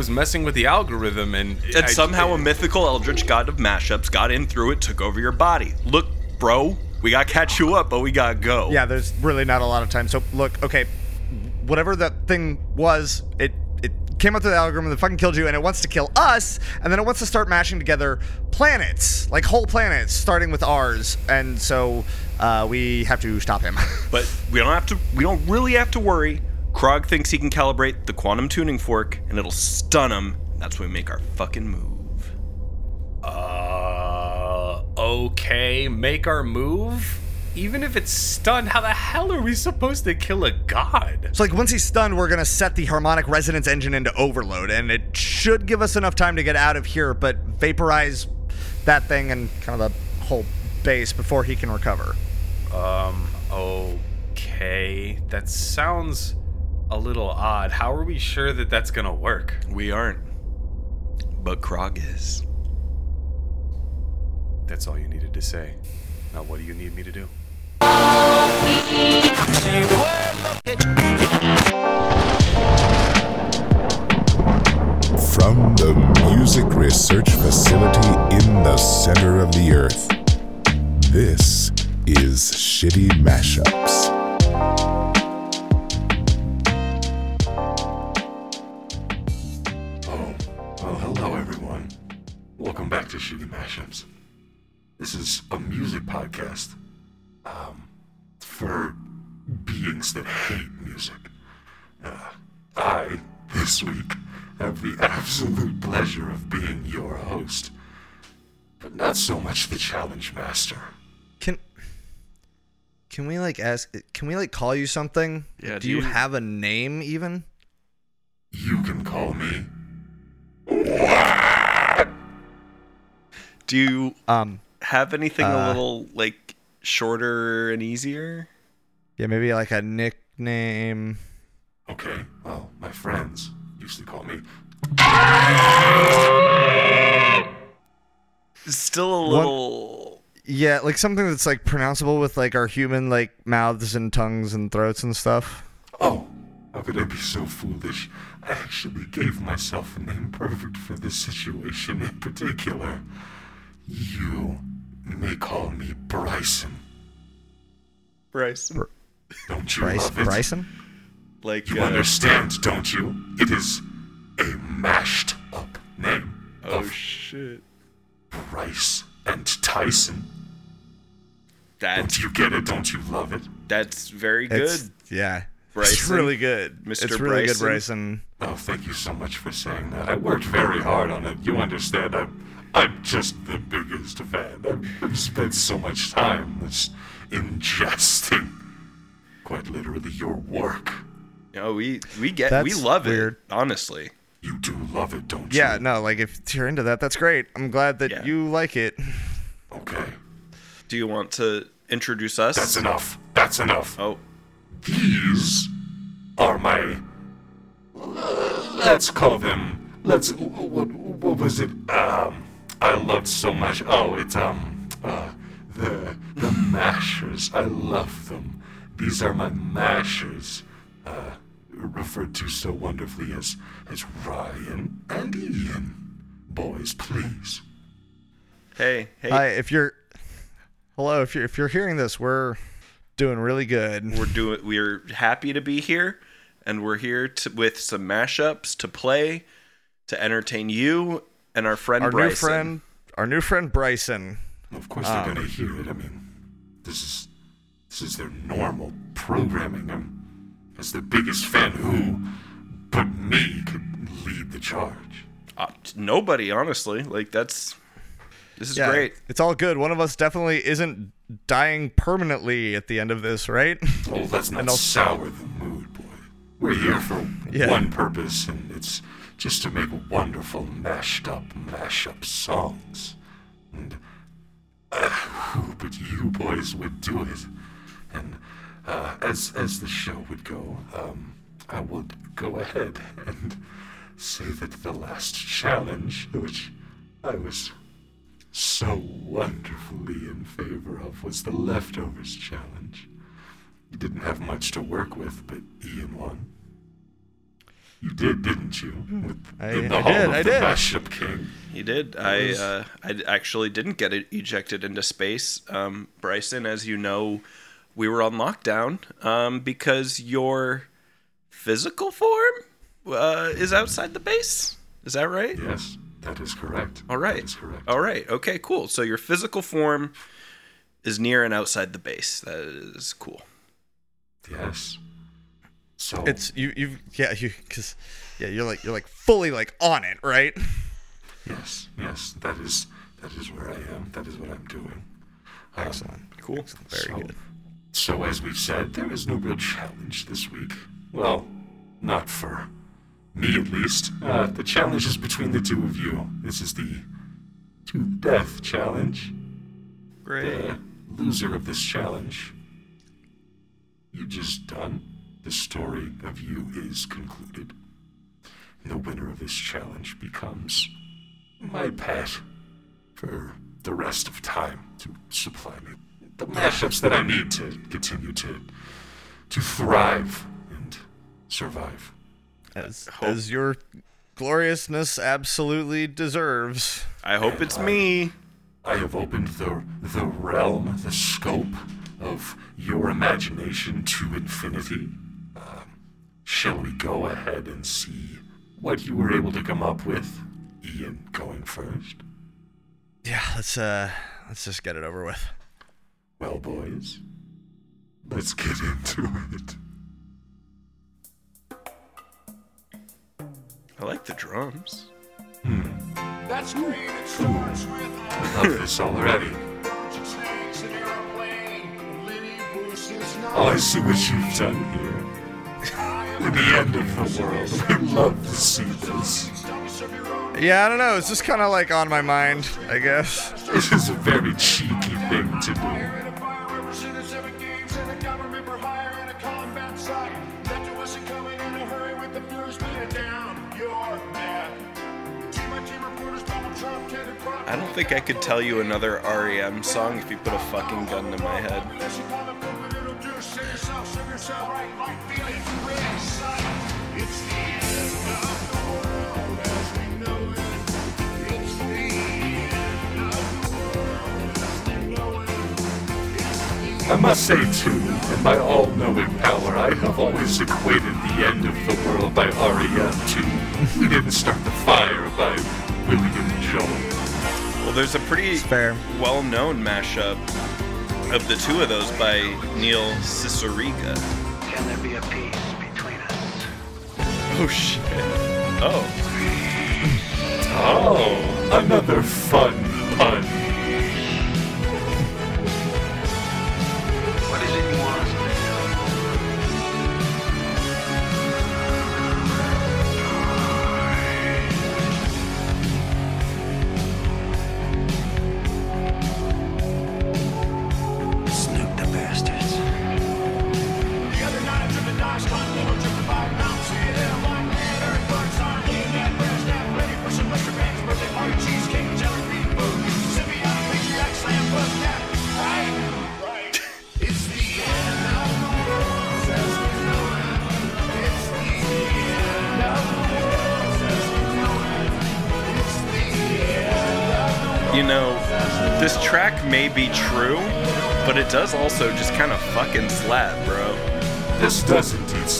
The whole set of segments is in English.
was messing with the algorithm, and And I- somehow a mythical eldritch god of mashups got in through it, took over your body. Look, bro, we gotta catch you up, but we gotta go. Yeah, there's really not a lot of time. So look, okay, whatever that thing was, it it came up to the algorithm that fucking killed you, and it wants to kill us, and then it wants to start mashing together planets, like whole planets, starting with ours, and so uh, we have to stop him. But we don't have to. We don't really have to worry. Krog thinks he can calibrate the quantum tuning fork, and it'll stun him. That's when we make our fucking move. Uh, okay, make our move. Even if it's stunned, how the hell are we supposed to kill a god? so like once he's stunned, we're gonna set the harmonic resonance engine into overload, and it should give us enough time to get out of here, but vaporize that thing and kind of the whole base before he can recover. Um, okay, that sounds a little odd. How are we sure that that's gonna work? We aren't, but Krog is. That's all you needed to say. Now, what do you need me to do? From the Music Research Facility in the center of the earth, this is Shitty Mashups. Oh, well, hello everyone. Welcome back to Shitty Mashups. This is a music podcast, um, for beings that hate music. Uh, I, this week, have the absolute pleasure of being your host, but not so much the challenge master. Can can we like ask? Can we like call you something? Yeah, Do do you you- have a name even? You can call me. Do you Um. have anything a Uh, little like shorter and easier? Yeah, maybe like a nickname. Okay, well, my friends used to call me. Still a little. Yeah, like something that's like pronounceable with like our human like mouths and tongues and throats and stuff. Oh, how could I be so foolish? I actually gave myself a name perfect for this situation in particular. You may call me Bryson. Bryson. Don't you Bryce, love it? Bryson. Like You uh, understand, don't you? It is a mashed up name Oh of shit. Bryce and Tyson. That's Don't you get it? Don't you love it? that's very good. It's, yeah. It's really good. Mr. It's really good, Bryson. Bryson. Oh, thank you so much for saying that. I worked very hard on it. You understand? I'm, I'm just the biggest fan. I've, I've spent so much time just ingesting, quite literally, your work. No, we we get we love weird. it. Honestly. You do love it, don't you? Yeah, no, like if you're into that, that's great. I'm glad that Yeah. you like it. Okay, Do you want to introduce us? that's enough. That's enough. Oh, These are my. Let's call them. Let's. What, what was it? Um, I loved so much. Oh, it's um, uh, the the mashers. I love them. These are my mashers. Uh, referred to so wonderfully as as Ryan and Ian. Boys, please. hey, hey. Hi, if you're hello, if you're if you're hearing this, we're doing really good. We're doing. We're happy to be here, and we're here to, with some mashups to play, to entertain you and our friend Our Bryson. new friend, our new friend Bryson. Of course they're gonna hear it. I mean, this is this is their normal programming. I'm, as the biggest fan, who but me could lead the charge. Uh, nobody, honestly. Like that's. This is Yeah, great. It's all good. One of us definitely isn't dying permanently at the end of this, right? Oh, let's not And I'll- sour the mood, boy. We're here for Yeah. one purpose, and it's just to make wonderful mashed up, mash-up songs. And uh, who but you boys would do it? And uh, as as the show would go, um, I would go ahead and say that the last challenge, which I was so wonderfully in favor of, was the leftovers challenge You didn't have much to work with, but Ian won. You did, didn't you? With, I- in the I Hall did, of I the did. Mashup King. He did. I uh, I actually didn't get it ejected into space. Um, Bryson, as you know, we were on lockdown um, because your physical form uh, is outside the base. Is that right? Yes, that is correct. All That right. is correct. All right. Okay. Cool. So your physical form is near and outside the base. That is cool. Yes. So It's you. You yeah. You because yeah. You're like you're like fully like on it, right? yes, yes, that is that is where I am. That is what I'm doing. Um, Excellent. Cool. Very so, good. So as we've said, there is no real challenge this week. Well, not for me at least. Uh, the challenge is between the two of you. This is the to death challenge. Great. The loser of this challenge, you just done. The story of you is concluded. And the winner of this challenge becomes my pet for the rest of time to supply me the mashups that I need to continue to to thrive and survive. As as your gloriousness absolutely deserves. I hope it's me. I have opened the the realm, the scope of your imagination to infinity. Um, shall we go ahead and see what you were able to come up with? Ian going first. Yeah. Let's uh. Let's just get it over with. Well, boys, let's get into it. I like the drums. Hmm. That's great. It starts with a Love this already. bunch of snakes in an airplane. Lenny Bruce is not. Oh, I see what you've done here. In the end of the world, I love to see this. Yeah. I don't know. It's just kind of like on my mind. I guess. This is a very cheeky thing to do. In a fire represented seven games and a government for hire in a combat site. That you wasn't coming in a hurry with the furious beating down your neck. Team by team reporters, Donald Trump, Kennedy Crop. I don't think I could tell you another REM song if you put a fucking gun to my head. Unless you call it poop, it'll do. Sing yourself, sing yourself right, like feelings and red sight. It's the end of the world as we know it. It's the end of the world as we know it. It's the I must say, too, in my all knowing power, I have always equated the end of the world by REM to We Didn't Start the Fire by William Joel. Well, there's a pretty fair. well-known mashup of the two of those by Neil Cicierega. Can there be a peace between us? Oh shit. Oh. Oh, another fun pun.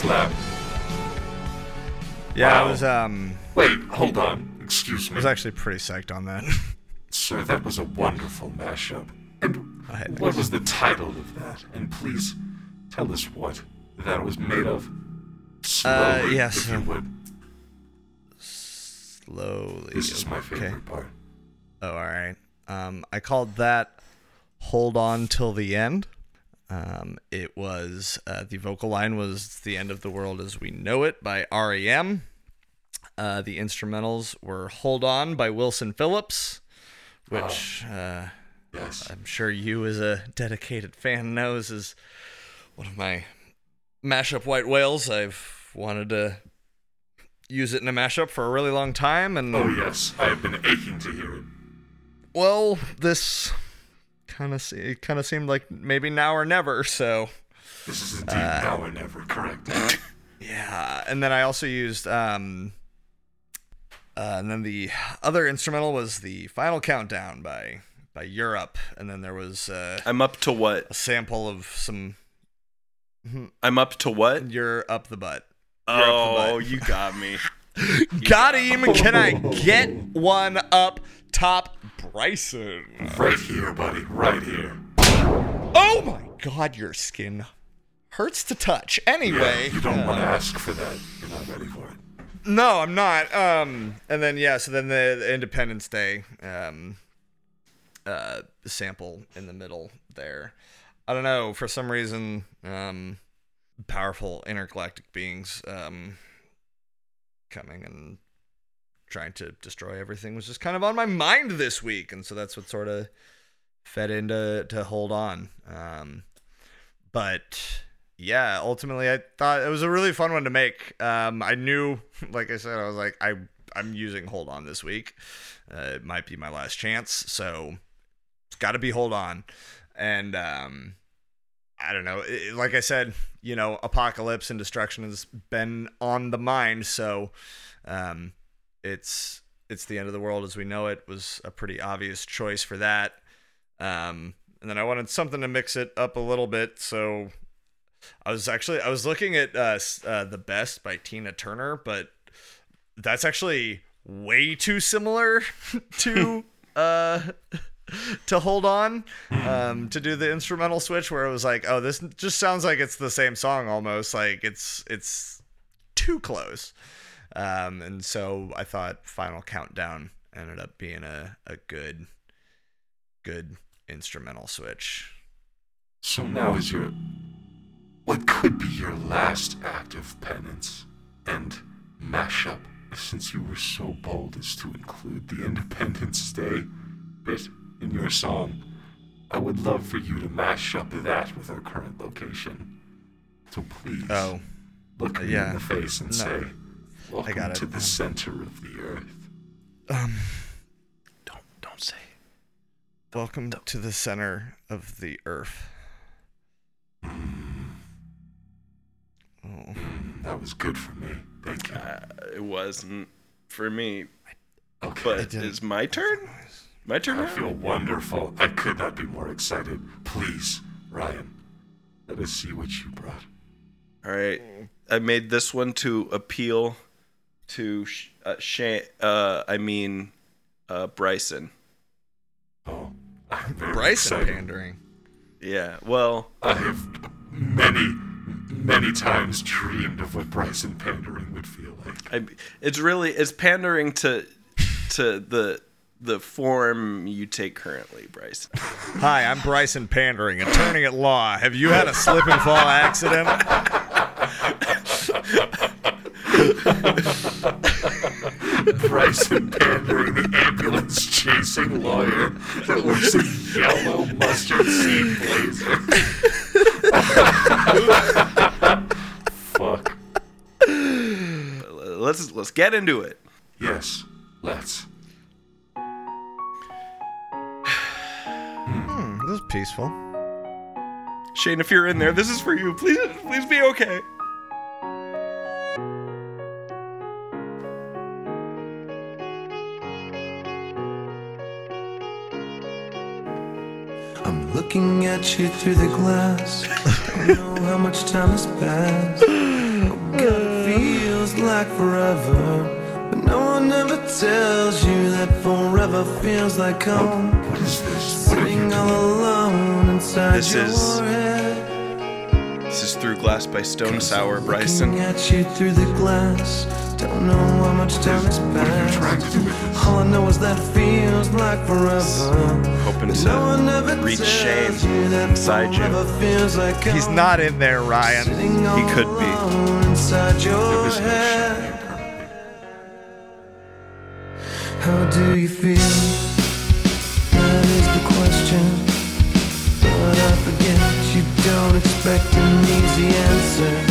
Does indeed slap. Yeah. I was um. Wait, hold on. Excuse me. I was actually pretty psyched on that. Sir, that was a wonderful mashup. And what was the title of that? And please tell us what that was made of. Slowly, yes, if you uh, would. Slowly. This is my okay. favorite part. Oh, all right. Um, I called that "Hold On Till the End." Um, it was uh, the vocal line was "The End of the World as We Know It" by REM. Uh, the instrumentals were "Hold On" by Wilson Phillips, which uh, Yes. I'm sure you, as a dedicated fan, knows is one of my mashup white whales. I've wanted to use it in a mashup for a really long time, and Oh, yes. I have been aching to hear it. well, this kind of it kind of seemed like maybe now or never. So This is indeed Uh, now or never, correct? Yeah, and then I also used um uh, and then the other instrumental was the final countdown by by Europe, and then there was uh, I'm up to what? a sample of some I'm up to what? "You're Up the Butt." Oh, you got me. Got him! Can I get one up top, Bryson? right here, buddy, right here. Oh my God, your skin hurts to touch. Anyway, you don't uh, want to ask for that. You're not ready for it. No, I'm not. Um, and then yeah, so then the, the Independence Day um, uh, sample in the middle there. I don't know for some reason, um, powerful intergalactic beings um, coming and trying to destroy everything was just kind of on my mind this week, and so that's what sort of fed into to hold on. Um, but yeah, ultimately, I thought it was a really fun one to make. Um, I knew, like I said, I was like, I I'm using Hold On this week. Uh, it might be my last chance, so it's got to be Hold On. And um, I don't know. It, like I said, you know, apocalypse and destruction has been on the mind, so um, it's it's the end of the world as we know it was a pretty obvious choice for that. Um, and then I wanted something to mix it up a little bit, so I was actually I was looking at uh, uh, the best by Tina Turner, but that's actually way too similar to uh to hold on um to do the instrumental switch where it was like oh this just sounds like it's the same song almost. Like it's it's too close um and so I thought final countdown ended up being a a good good instrumental switch So now is your. What could be your last act of penance and mashup, since you were so bold as to include the Independence Day bit in your song? I would love for you to mash up that with our current location. So please, oh look me yeah. in the face and No. say, Welcome got it. to the center of the earth. um Don't don't say. welcome to the center of the earth oh That was good for me. Thank you. Uh, it wasn't for me. Okay. But didn't- is my turn? My turn I now? feel wonderful. I could not be more excited. Please, Ryan, let us see what you brought. All right. I made this one to appeal to Sh- uh, Sha- uh I mean uh Bryson. Oh, I'm very Bryson excited. pandering. Yeah. Well, I have many, many times dreamed of what Bryson pandering would feel like. I it's really it's pandering to to the the form you take currently, Bryson. Hi, I'm Bryson Pandering, attorney at law. Have you had a slip and fall accident? Bryson pandering the ambulance chasing lawyer that wears a yellow mustard seed blazer. Fuck. Let's let's get into it. Yes, let's. Hmm, this is peaceful. Shane, if you're in there, this is for you. Please please be okay. Looking at you through the glass. Don't know how much time has passed. Oh God, it feels like forever. But no one ever tells you that forever feels like home. This? What have you Sitting all alone inside This your is- head. This is Through Glass by Stone Sour, Bryson. Looking at you through the glass. Don't know how much time has What are you passed. to? All I know is that it feels like forever. Hoping But no to reach Shane inside you. He's not in there, Ryan. He could be. Inside your There is no head. currently. How do you feel? That is the question. But I forget you don't expect an easy answer.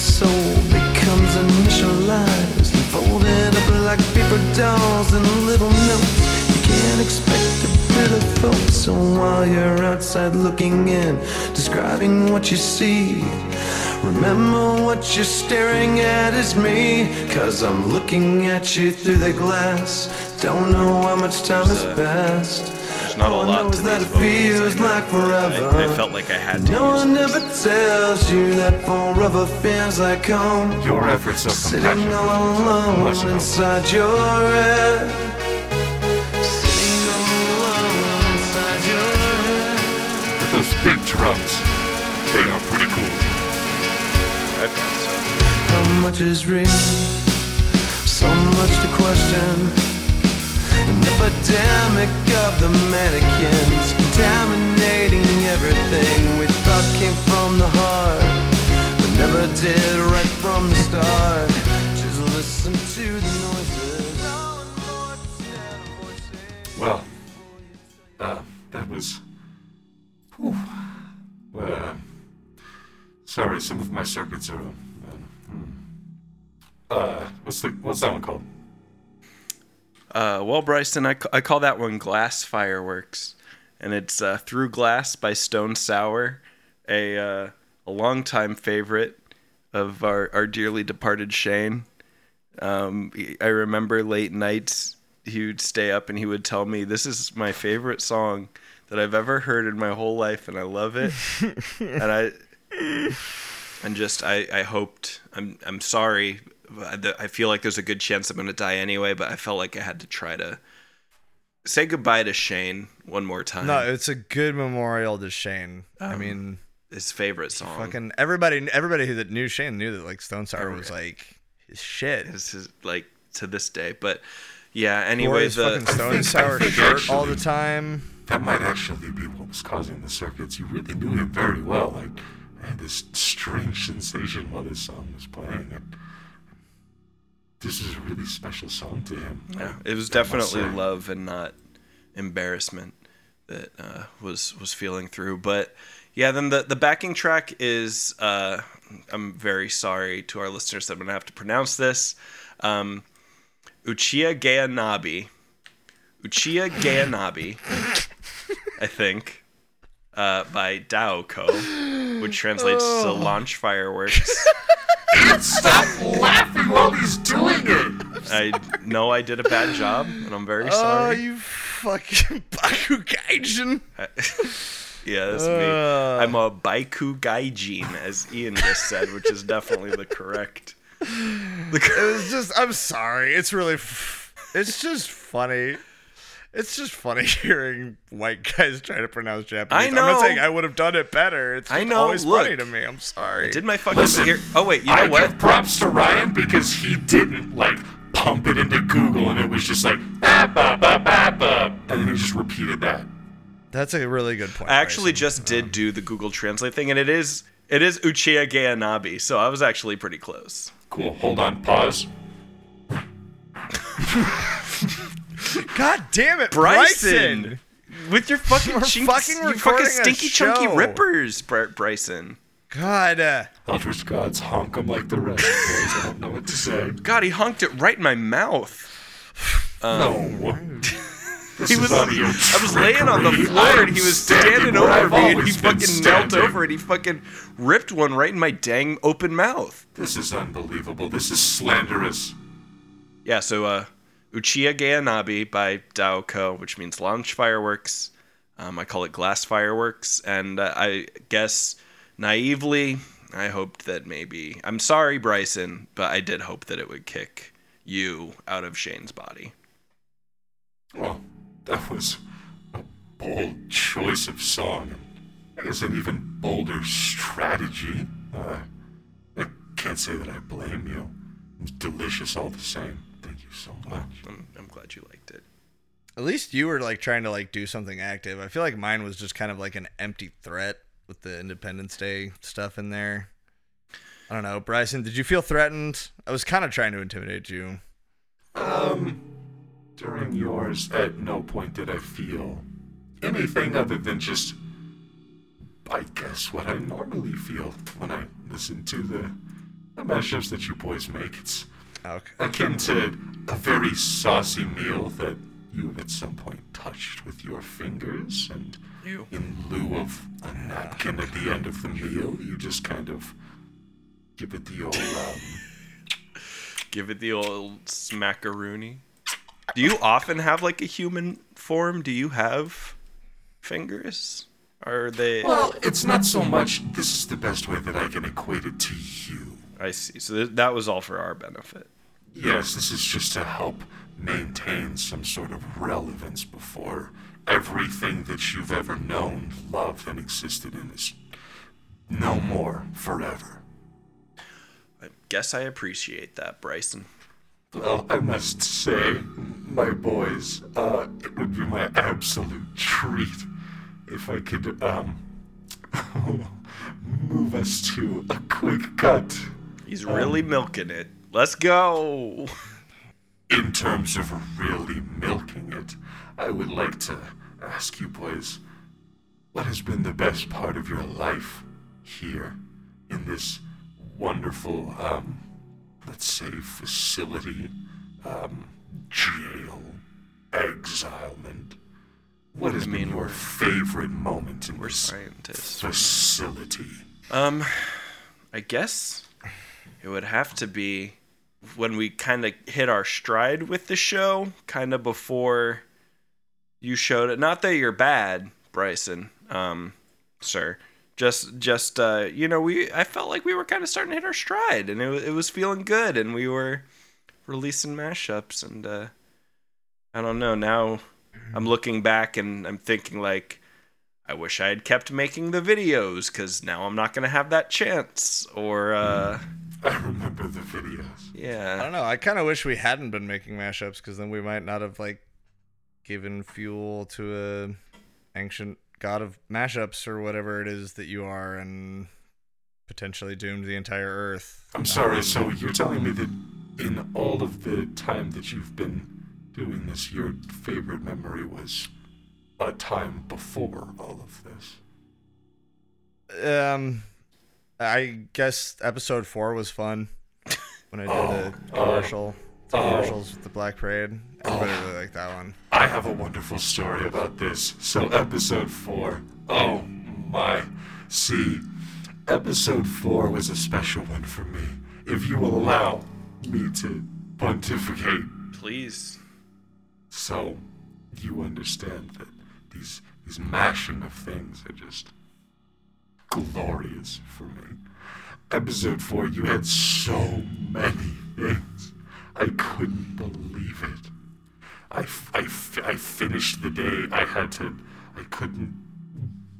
Soul becomes initialized folded up like paper dolls and little notes, you can't expect a bit of folks So while you're outside looking in, describing what you see, remember what you're staring at is me. Cause I'm looking at you through the glass. Don't know how much time has passed. There's not a I lot to that these it vocals. feels I like forever. I, I felt like I had to. No use one this. ever tells you that forever feels like home. Your efforts of Sitting compassion. all alone Must know. inside your head. Sitting all alone inside your head. With those big drums, they are pretty cool. I thought so. How much is real? So much to question. An epidemic of the mannequins contaminating everything we thought came from the heart, but never did right from the start. Just listen to the noises. Well, uh, that was. Whew. Well, uh, sorry, some of my circuits are. Uh, uh, what's the what's that one called? Uh, well, Bryson, I, I call that one Glass Fireworks, and it's uh, Through Glass by Stone Sour, a uh, a longtime favorite of our, our dearly departed Shane. Um, I remember late nights he would stay up and he would tell me, "This is my favorite song that I've ever heard in my whole life, and I love it." and I and just I, I hoped I'm I'm sorry. I I feel like there's a good chance I'm gonna die anyway, but I felt like I had to try to say goodbye to Shane one more time. No, it's a good memorial to Shane. I Um, mean, his favorite song. fucking everybody, everybody who that knew Shane knew that like Stone Sour Oh, was like his shit. Is his like to this day, but yeah. Wore Anyway, the fucking Stone Sour think shirt all the time. That might actually be what was causing the circuits. You really knew him very well. Like, I had this strange sensation while this song was playing. And this is a really special song to him. yeah, it was I definitely love and not embarrassment that uh, was was feeling through. But yeah, then the the backing track is. Uh, I'm very sorry to our listeners that I'm gonna have to pronounce this. Um, Uchiha Gayanabi. Uchiha Gayanabi, I think, uh, by Daoko, which translates to launch fireworks. Stop laughing while he's doing it! I know I did a bad job, and I'm very oh, sorry. Oh, you fucking Baku Gaijin. yeah, that's me. Uh. I'm a Baiku Gaijin, as Ian just said, which is definitely the correct. The It was just. I'm sorry. It's really. f- It's just funny. It's just funny hearing white guys try to pronounce Japanese. I I'm know. not saying I would have done it better. It's I know. always Look, funny to me. I'm sorry. did my fucking Listen, ear- Oh wait, you know I what? give props to Ryan because he didn't, like, pump it into Google and it was just like, ba ba ba ba ba. And then he just repeated that. That's a really good point. I actually Bryson. just did um, do the Google Translate thing, and it is it is Uchiha Gayanabi, so I was actually pretty close. Cool. Hold on. Pause. God damn it, Bryson, Bryson. with your fucking We're chinks, fucking you fucking stinky chunky rippers, Bry- Bryson. God. Uh, Eldritch gods honk 'em like the rest, boys. I don't know what to say. God, he honked it right in my mouth. no. This He was. I was laying on the floor and he was standing over me and he always been fucking knelt over and he fucking ripped one right in my dang open mouth. This is unbelievable. This is slanderous. Yeah, so uh, Uchiha Gayanabi by Daoko, which means launch fireworks. Um, I call it glass fireworks, and uh, I guess naively, I hoped that maybe I'm sorry, Bryson, but I did hope that it would kick you out of Shane's body. Well, that was a bold choice of song. I guess an even bolder strategy. Uh, I can't say that I blame you. It's delicious all the same. Thank you so much. I'm, I'm glad you liked it. at least you were like trying to like do something active. I feel like mine was just kind of like an empty threat with the Independence Day stuff in there. I don't know, Bryson. Did you feel threatened? I was kind of trying to intimidate you. Um, during yours, at no point did I feel anything other than just, I guess, what I normally feel when I listen to the, the mashups that you boys make. It's Okay. Akin to a very saucy meal that you at some point touched with your fingers, and Ew. in lieu of a napkin at the end of the meal, you just kind of give it the old um, Give it the old smackaroony. Do you often have like a human form? Do you have fingers? Are they? Well, it's not so much. This is the best way that I can equate it to you. I see. So th- that was all for our benefit. Yes, this is just to help maintain some sort of relevance before everything that you've ever known, loved, and existed in is no more forever. I guess I appreciate that, Bryson. Well, I must say, my boys, uh, it would be my absolute treat if I could, um, move us to a quick cut. He's really milking it. Let's go. In terms of really milking it, I would like to ask you boys, what has been the best part of your life here in this wonderful, um, let's say, facility, um, jail, exilement? What has been your favorite moment in this scientists. facility? Um, I guess it would have to be when we kind of hit our stride with the show, kind of before you showed it. Not that you're bad, Bryson, um, sir. Just, just, uh, you know, we. I felt like we were kind of starting to hit our stride, and it, it was feeling good, and we were releasing mashups, and uh, I don't know. Now I'm looking back, and I'm thinking like. I wish I had kept making the videos because now I'm not gonna have that chance. Or uh, I remember the videos. Yeah. I don't know. I kind of wish we hadn't been making mashups because then we might not have like given fuel to a ancient god of mashups or whatever it is that you are, and potentially doomed the entire Earth. I'm sorry, so you're telling me that in all of the time that you've been doing this, your favorite memory was a time before all of this? Um, I guess episode four was fun when I did oh, the Oh, commercial, the oh. commercials with the Black Parade. Everybody oh. really liked that one. I have a wonderful story about this. So, episode four. Oh my. See, episode four was a special one for me. If you will allow me to pontificate please. So you understand that these these mashing of things are just glorious for me. Episode four, you had so many things. I couldn't believe it. I, I, I finished the day. I had to. I couldn't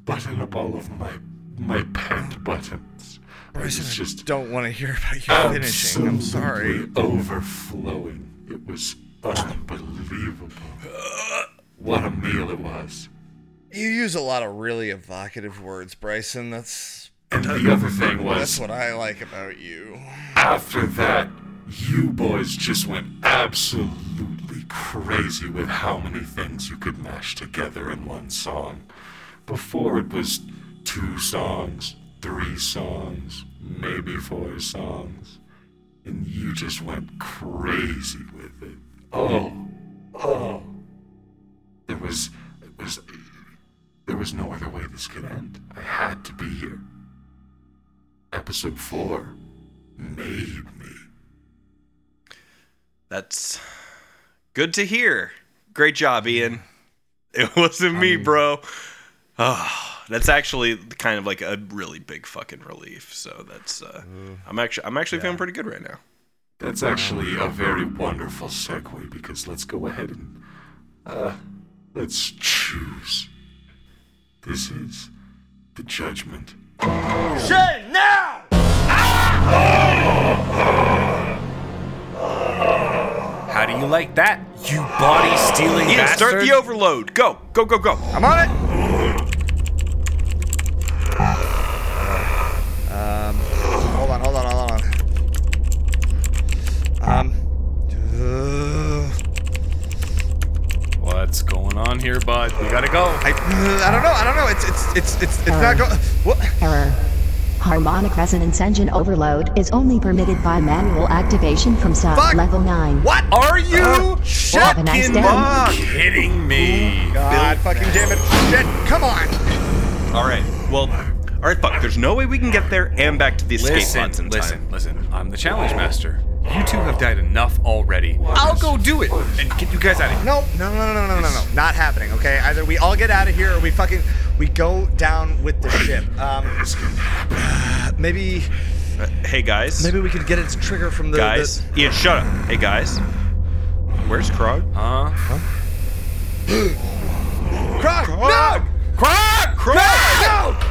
button up all of my my pent buttons. I was just Don't want to hear about you finishing. I'm sorry. Overflowing. It was unbelievable. What a meal it was. You use a lot of really evocative words, Bryson. That's And the other thing was, that's what I like about you. after that, you boys just went absolutely crazy with how many things you could mash together in one song. Before it was two songs, three songs, maybe four songs. And you just went crazy with it. Oh, oh. There was, it was, there was no other way this could end. I had to be here. Episode four made me. That's good to hear. Great job, Ian. It wasn't me, bro. Oh, that's actually kind of like a really big fucking relief. So that's uh, I'm actually I'm actually feeling pretty good right now. That's actually a very wonderful segue because let's go ahead and uh let's choose. This is the judgment. Say now! How do you like that, you body stealing Ian, bastard? start the overload. Go, go, go, go. I'm on it. Um, hold on, hold on, hold on. Um, uh, What's going on here, bud? We gotta go. I, mm, I don't know, I don't know. It's it's it's it's it's not going. What? Error. Harmonic resonance engine overload is only permitted by manual activation from sub Fuck. level 9. What? Are you oh. Have a nice day. fucking kidding me? God fucking damn it. Shit. Come on. All right. Well, all right. Fuck. There's no way we can get there and back to the escape Listen, pods in listen, time. listen. I'm the challenge master. You two have died enough already. I'll go do it and get you guys out of here. No, no, no, no, no, no, no. Not happening, okay? Either we all get out of here or we fucking we go down with the ship. Um maybe Uh, hey guys. maybe we could get its trigger from the guys. Ian, shut up. Hey guys. Where's Krog? Huh? The... Krog! No! Krog! Krog! No!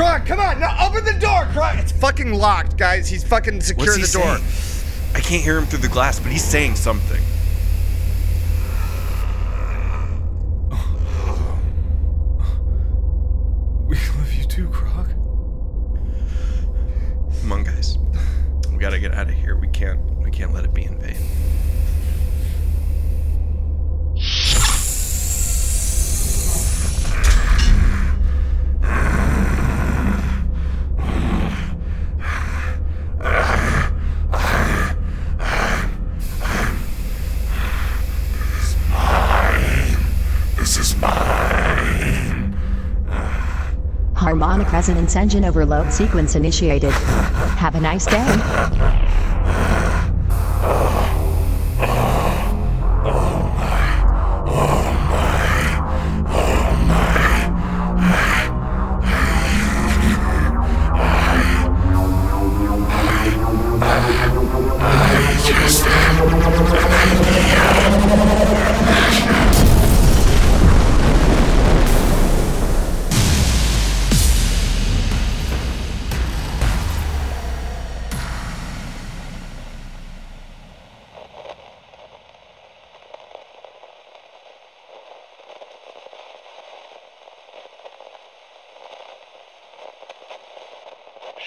Krog, come on! Now open the door, Krog! It's fucking locked, guys. He's fucking secured What's the he door. saying? I can't hear him through the glass, but he's saying something. We love you too, Krog. Come on, guys. We gotta get out of here. We can't. We can't let it be in vain. Resonance engine overload sequence initiated. Have a nice day.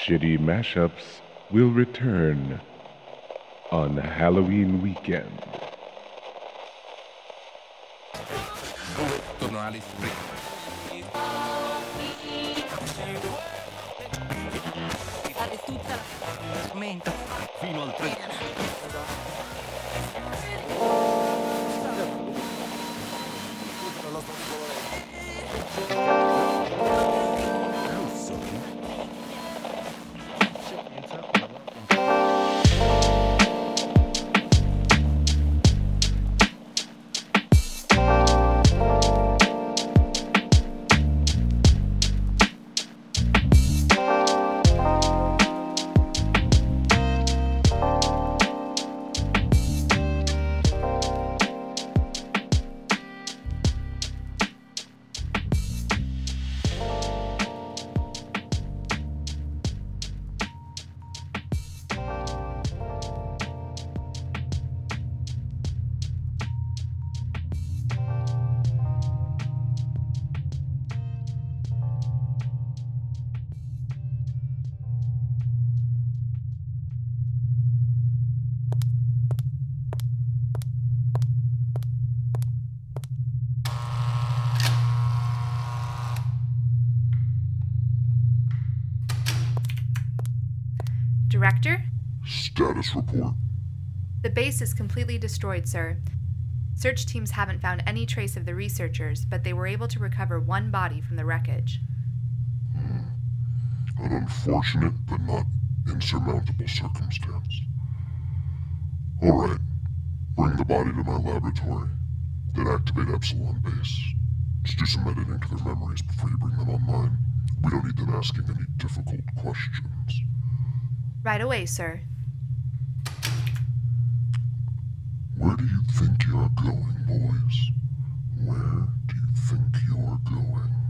Shitty Mashups will return on Halloween weekend. Director? Status report. The base is completely destroyed, sir. Search teams haven't found any trace of the researchers, but they were able to recover one body from the wreckage. Hmm. An unfortunate but not insurmountable circumstance. Alright, bring the body to my laboratory. Then activate Epsilon base. Just do some editing to their memories before you bring them online. We don't need them asking any difficult questions. Right away, sir. Where do you think you're going, boys? Where do you think you're going?